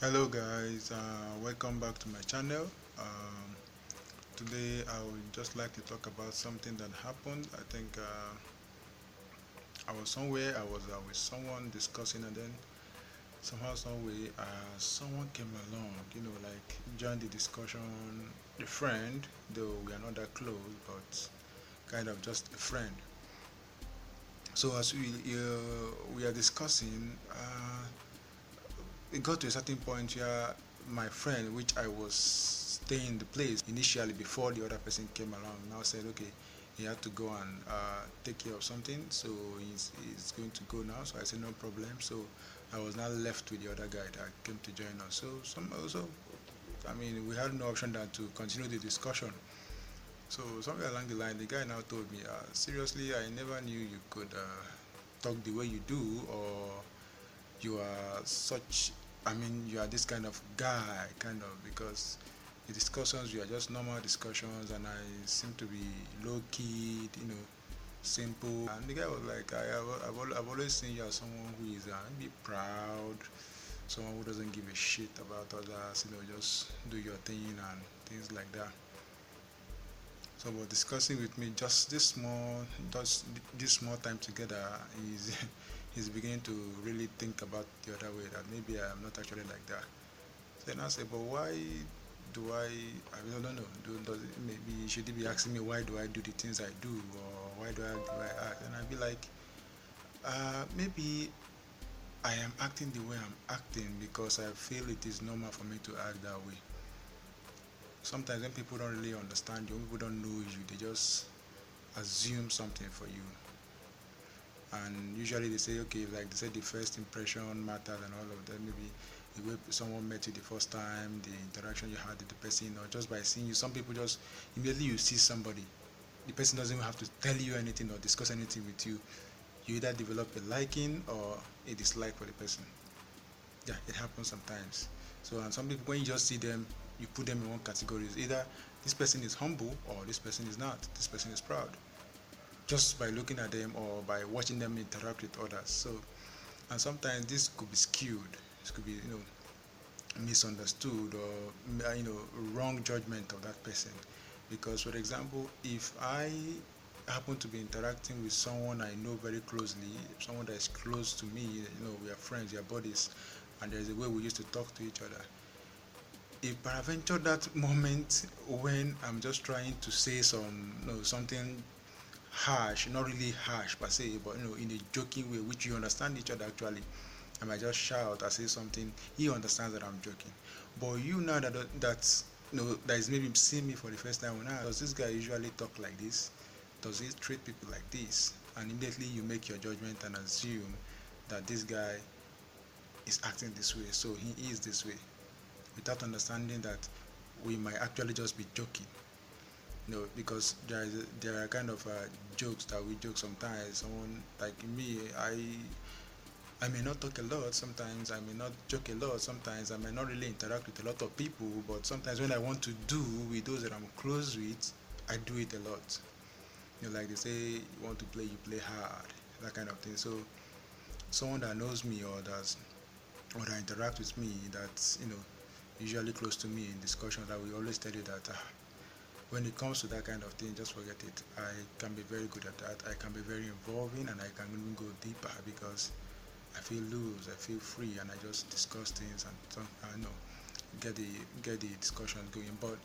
hello guys. Uh, welcome back to my channel. Um, today I would just like to talk about something that happened. I think uh, I was somewhere I was uh, with someone discussing and then somehow some way uh, someone came along you know like joined the discussion. A friend though we are not that close but kind of just a friend. So as we uh, we are discussing uh, it got to a certain point where my friend, which I was staying in the place initially before the other person came along, now said, okay, he had to go and uh, take care of something, so he's, he's going to go now. So I said, no problem. So I was now left with the other guy that came to join us. So some also, I mean, we had no option than to continue the discussion. So somewhere along the line, the guy now told me, uh, seriously, I never knew you could uh, talk the way you do, or you are such I mean, you are this kind of guy, kind of, because the discussions you are just normal discussions, and I seem to be low key, you know, simple. And the guy was like, I have, I've, I've always seen you as someone who is uh, be proud, someone who doesn't give a shit about others, you know, just do your thing and things like that. So, about discussing with me just this small, just this small time together is. he's beginning to really think about the other way that maybe I'm not actually like that. Then I say, but why do I? I don't know. Do, does it, maybe should he be asking me why do I do the things I do, or why do I do I act? And I'd be like, uh, maybe I am acting the way I'm acting because I feel it is normal for me to act that way. Sometimes when people don't really understand you, people don't know you, they just assume something for you and usually they say okay like they say the first impression matters and all of that. Maybe the way someone met you the first time the interaction you had with the person or just by seeing you. Some people just immediately you see somebody the person doesn't even have to tell you anything or discuss anything with you. You either develop a liking or a dislike for the person. Yeah it happens sometimes. So and some people when you just see them you put them in one category. Either this person is humble or this person is not. This person is proud just by looking at them or by watching them interact with others. So, and sometimes this could be skewed. This could be, you know, misunderstood or you know wrong judgment of that person. Because, for example, if I happen to be interacting with someone I know very closely, someone that is close to me, you know, we are friends, we are buddies, and there's a way we used to talk to each other. If peradventure that moment when I'm just trying to say some, you know, something harsh, not really harsh per se, but you know, in a joking way, which you understand each other actually. I might just shout or say something. He understands that I'm joking. But you know that that you know that is maybe seeing me for the first time. Now, does this guy usually talk like this? Does he treat people like this? And immediately you make your judgment and assume that this guy is acting this way, so he is this way, without understanding that we might actually just be joking you know, because there is there are kind of uh, jokes that we joke sometimes. Someone like me, I I may not talk a lot sometimes. I may not joke a lot sometimes. I may not really interact with a lot of people. But sometimes when I want to do with those that I'm close with, I do it a lot. You know, like they say, you want to play, you play hard, that kind of thing. So someone that knows me or does or that interact with me, that's you know usually close to me in discussions, that we always tell you that. Uh, when it comes to that kind of thing, just forget it. I can be very good at that. I can be very involving and I can even go deeper because I feel loose, I feel free, and I just discuss things and I know get the get the discussion going. But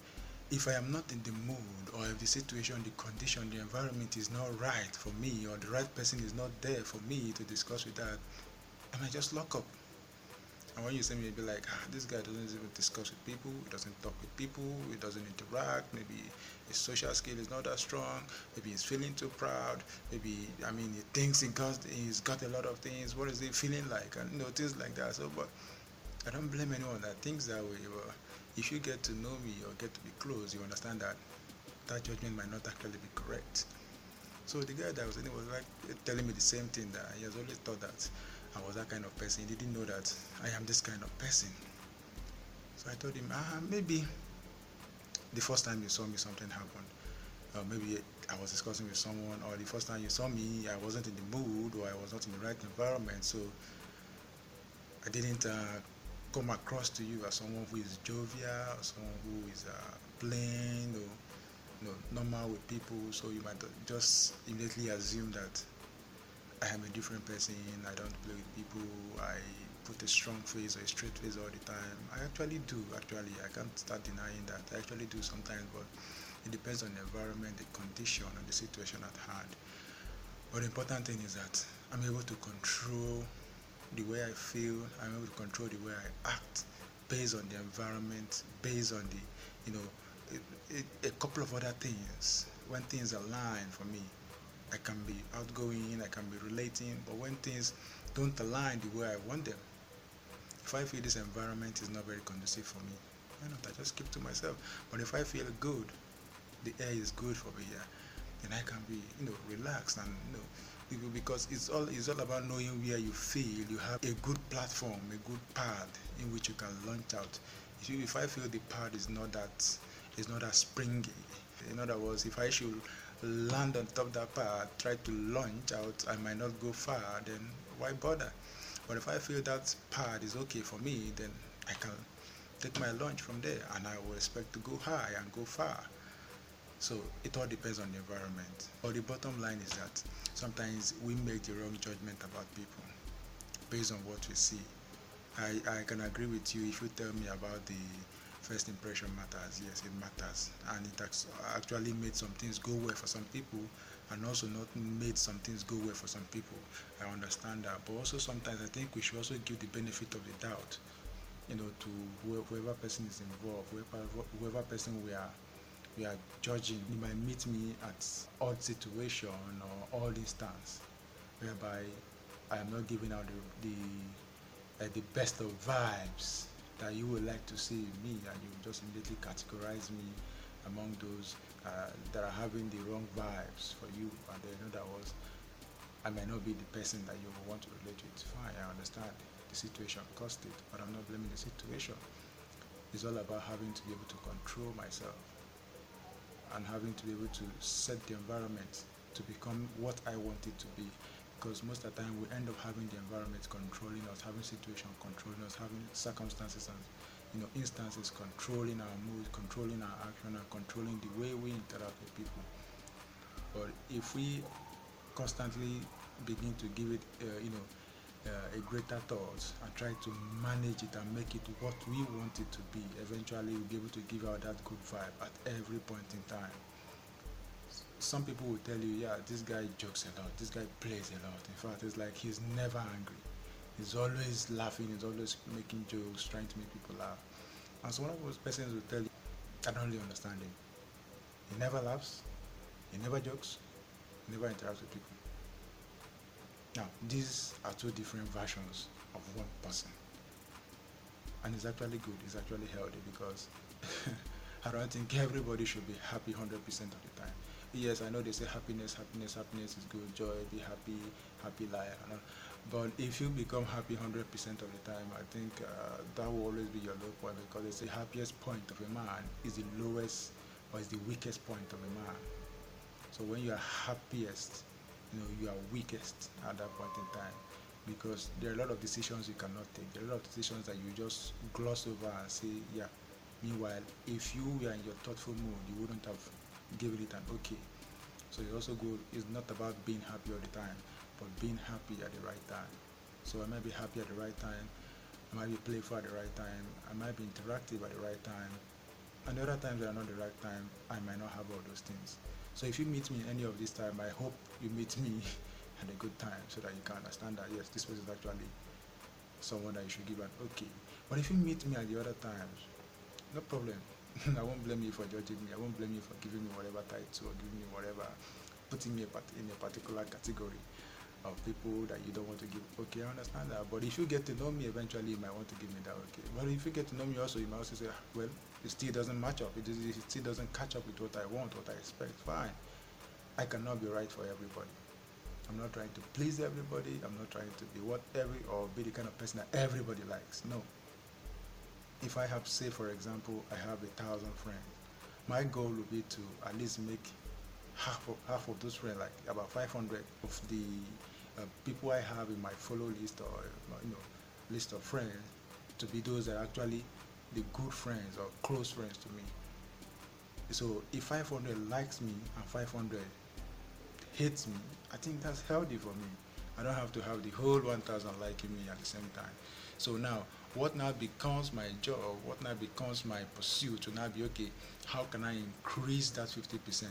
if I am not in the mood, or if the situation, the condition, the environment is not right for me, or the right person is not there for me to discuss with that, I might just lock up. And when you see me, you'll be like, ah, this guy doesn't even discuss with people, he doesn't talk with people, he doesn't interact, maybe his social skill is not that strong, maybe he's feeling too proud, maybe, I mean, he thinks he got, he's got a lot of things, what is he feeling like, and you know, things like that. So, but I don't blame anyone that thinks that way. But if you get to know me or get to be close, you understand that that judgment might not actually be correct. So the guy that was in it was like telling me the same thing that he has always thought that I was that kind of person. He didn't know that I am this kind of person. So I told him, ah, maybe the first time you saw me, something happened. Uh, maybe I was discussing with someone, or the first time you saw me, I wasn't in the mood, or I was not in the right environment. So I didn't uh, come across to you as someone who is jovial, someone who is uh, plain or you know, normal with people, so you might just immediately assume that I am a different person. I don't play with people. I put a strong face or a straight face all the time. I actually do. Actually, I can't start denying that. I actually do sometimes, but it depends on the environment, the condition, and the situation at hand. But the important thing is that I'm able to control the way I feel. I'm able to control the way I act based on the environment, based on the, you know, it, a couple of other things. When things align for me, I can be outgoing, I can be relating, but when things don't align the way I want them, if I feel this environment is not very conducive for me, why not? I just keep to myself. But if I feel good, the air is good for me here, then I can be, you know, relaxed and you know because it's all it's all about knowing where you feel you have a good platform, a good pad in which you can launch out. If, you, if I feel the pad is not that is not as springy, in other words, if I should land on top that pad, try to launch out, I might not go far. Then why bother? But if I feel that pad is okay for me, then I can take my launch from there, and I will expect to go high and go far. So it all depends on the environment. But the bottom line is that sometimes we make the wrong judgment about people based on what we see. I, I can agree with you if you tell me about the first impression matters. Yes, it matters. And it actually made some things go well for some people and also not made some things go well for some people. I understand that. But also sometimes I think we should also give the benefit of the doubt, you know, to whoever person is involved, whoever, whoever person we are we are judging. You might meet me at odd situation or odd instance whereby I am not giving out the the, uh, the best of vibes that you would like to see in me and you just immediately categorize me among those uh, that are having the wrong vibes for you and then in other words I may not be the person that you want to relate with. Fine, I understand the situation caused it, but I'm not blaming the situation. It's all about having to be able to control myself and having to be able to set the environment to become what I want it to be. Because most of the time we end up having the environment controlling us, having situation controlling us, having circumstances and you know instances controlling our mood, controlling our action, and controlling the way we interact with people. But if we constantly begin to give it, uh, you know, uh, a greater thought and try to manage it and make it what we want it to be, eventually we'll be able to give out that good vibe at every point in time. Some people will tell you, yeah, this guy jokes a lot, this guy plays a lot. In fact, it's like he's never angry. He's always laughing, he's always making jokes, trying to make people laugh. And so one of those persons will tell you, I don't really understand him. He never laughs, he never jokes, he never interacts with people. Now, these are two different versions of one person. And it's actually good, it's actually healthy because I don't think everybody should be happy 100% of the time. Yes, I know they say happiness, happiness, happiness is good, joy, be happy, happy life. But if you become happy 100% of the time, I think uh, that will always be your low point because they say happiest point of a man is the lowest or is the weakest point of a man. So when you are happiest, you know you are weakest at that point in time because there are a lot of decisions you cannot take there are a lot of decisions that you just gloss over and say yeah meanwhile if you were in your thoughtful mood you wouldn't have given it an okay. So it's also good. It's not about being happy all the time but being happy at the right time. So i might be happy at the right time. I might be playful at the right time. I might be interactive at the right time. And the other times that are not the right time i might not have all those things. So if you meet me any of this time, I hope you meet me at a good time so that you can understand that yes, this person is actually someone that you should give an okay. But if you meet me at the other times, no problem. I won't blame you for judging me. I won't blame you for giving me whatever title or giving me whatever, putting me in a particular category of people that you don't want to give. Okay, I understand that. But if you get to know me, eventually you might want to give me that. Okay. But if you get to know me also, you might also say, ah, well, it still doesn't match up. It, is, it still doesn't catch up with what I want, what I expect. Fine. I cannot be right for everybody. I'm not trying to please everybody. I'm not trying to be what every or be the kind of person that everybody likes. No. If I have, say, for example, I have a thousand friends, my goal would be to at least make half of half of those friends, like about 500 of the uh, people I have in my follow list or you know list of friends to be those that are actually the good friends or close friends to me. So if 500 likes me and 500 hates me, I think that's healthy for me. I don't have to have the whole 1000 liking me at the same time. So now, what now becomes my job, what now becomes my pursuit to now be okay, how can I increase that 50%?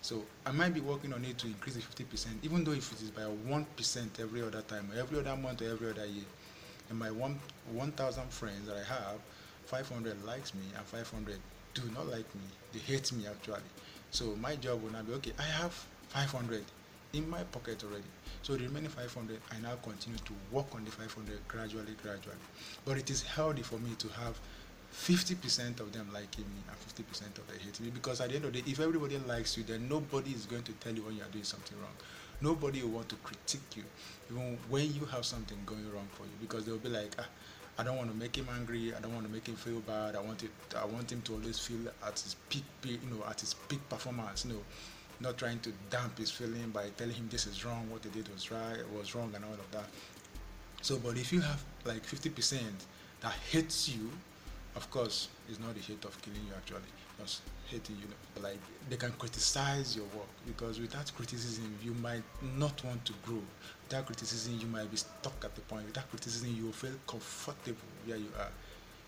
So I might be working on it to increase the 50%, even though if it is by 1% every other time, every other month, or every other year. And my one 1,000 friends that I have, 500 likes me and 500 do not like me. They hate me actually. So my job will now be okay. I have 500 in my pocket already. So the remaining 500, I now continue to work on the 500 gradually, gradually. But it is healthy for me to have 50% of them liking me and 50% of them hating me because at the end of the day, if everybody likes you, then nobody is going to tell you when you are doing something wrong. Nobody will want to critique you, even when you have something going wrong for you, because they'll be like, ah, I don't want to make him angry. I don't want to make him feel bad. I want it. I want him to always feel at his peak, you know, at his peak performance. You know, not trying to damp his feeling by telling him this is wrong, what he did was right, was wrong, and all of that. So, but if you have like 50% that hates you, of course, it's not the hate of killing you actually, just hating you. Like they can criticize your work because without criticism, you might not want to grow. Without criticism, you might be stuck at the point. Without criticism, you will feel comfortable where you are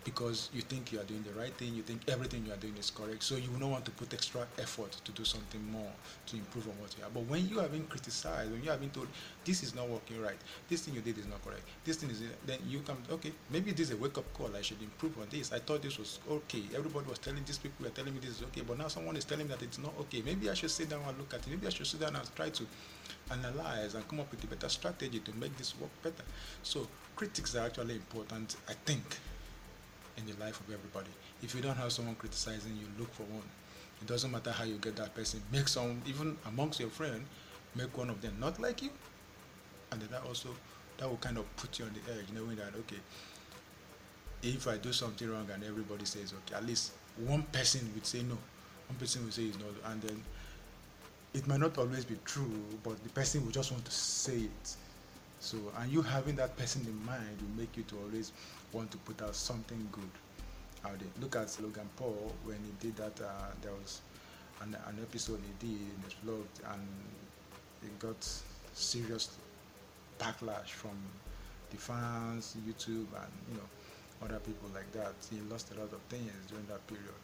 because you think you are doing the right thing, you think everything you are doing is correct, so you will not want to put extra effort to do something more to improve on what you are. But when you are being criticized, when you are being told this is not working right, this thing you did is not correct, this thing is then you come okay, maybe this is a wake up call. I should improve on this. I thought this was okay. Everybody was telling these people were telling me this is okay, but now someone is telling me that it's not okay. Maybe I should sit down and look at it. Maybe I should sit down and try to analyze and come up with a better strategy to make this work better. So critics are actually important, I think in the life of everybody. If you don't have someone criticizing you, look for one. It doesn't matter how you get that person. Make some, even amongst your friends, make one of them not like you, and that also that will kind of put you on the edge, knowing that okay, if I do something wrong and everybody says okay, at least one person would say no, one person will say it's not, and then it might not always be true, but the person will just want to say it. So, and you having that person in mind will make you to always want to put out something good out there. Look at Logan Paul when he did that. Uh, there was an, an episode he did in his vlog, and he got serious backlash from the fans, YouTube, and you know other people like that. He lost a lot of things during that period.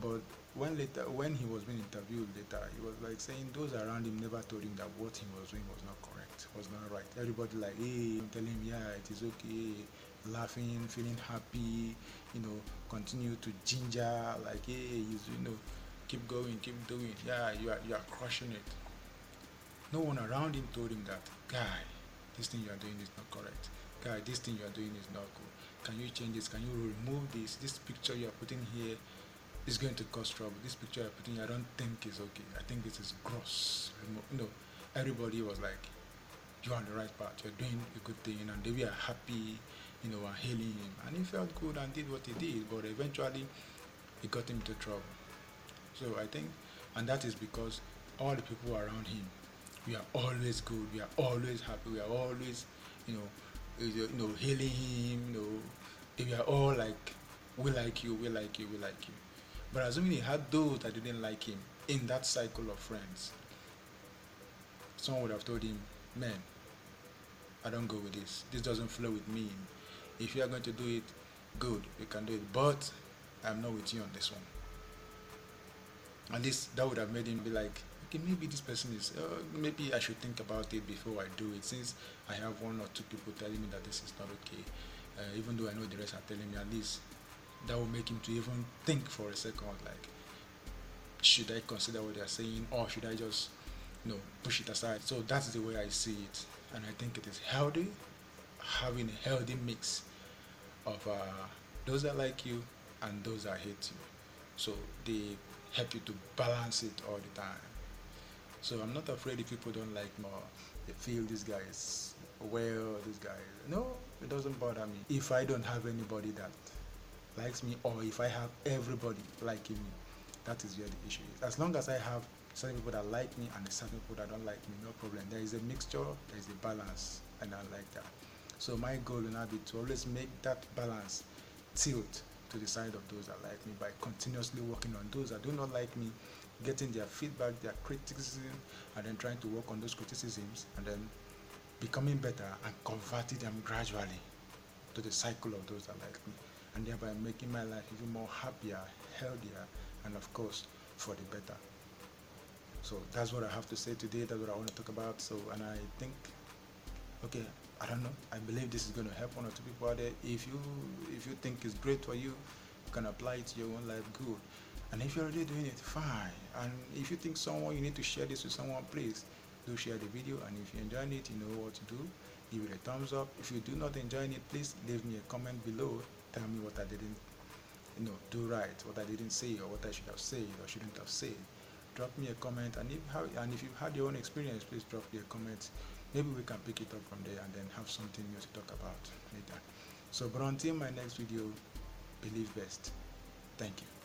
But when later, when he was being interviewed later, he was like saying those around him never told him that what he was doing was not correct, was not right. Everybody like, hey, telling him, yeah, it is okay, laughing, feeling happy, you know, continue to ginger, like, hey, you, know, keep going, keep doing. Yeah, you are you are crushing it. No one around him told him that, guy, this thing you are doing is not correct. Guy, this thing you are doing is not good. Can you change this? Can you remove this? This picture you are putting here is going to cause trouble. This picture you're putting, here, I don't think is okay. I think this is gross. Know, everybody was like, you're on the right path. You're doing a good thing, and they were happy, you know, and hailing him. And he felt good and did what he did, but eventually, it got him into trouble. So I think, and that is because all the people around him, we are always good. We are always happy. We are always, you know, you know, hailing him. You know, we are all like, we like you, we like you, we like you. But assuming he had those that didn't like him in that cycle of friends, someone would have told him, Man, I don't go with this. This doesn't flow with me. If you are going to do it, good, you can do it. But I'm not with you on this one. At least that would have made him be like, okay, maybe this person is, uh, maybe I should think about it before I do it. Since I have one or two people telling me that this is not okay, uh, even though I know the rest are telling me at least that will make him to even think for a second like should I consider what they are saying or should I just you know push it aside so that's the way I see it and I think it is healthy having a healthy mix of uh, those that like you and those that hate you so they help you to balance it all the time so I'm not afraid if people don't like me they feel this guy is well this guy no it doesn't bother me if I don't have anybody that likes me or if I have everybody liking me. That is where the issue is. As long as I have certain people that like me and certain people that don't like me, no problem. There is a mixture, there is a balance, and I like that. So my goal will now be to always make that balance tilt to the side of those that like me by continuously working on those that do not like me getting their feedback their criticism and then trying to work on those criticisms and then becoming better and converting them gradually to the cycle of those that like me and thereby making my life even more happier healthier and of course for the better. So that's what i have to say today. That's what i want to talk about. So and i think okay i don't know. I believe this is going to help one or two people out there. If you if you think it's great for you you can apply it to your own life good. And if you're already doing it fine. And if you think someone you need to share this with someone please do share the video. And if you enjoy it you know what to do. Give it a thumbs up. If you do not enjoy it please leave me a comment below. Tell me what i didn't you know do right what i didn't say or what i should have said or shouldn't have said. Drop me a comment. And if and if you've had your own experience please drop me a comment maybe we can pick it up from there and then have something new to talk about later. So but until my next video believe best. Thank you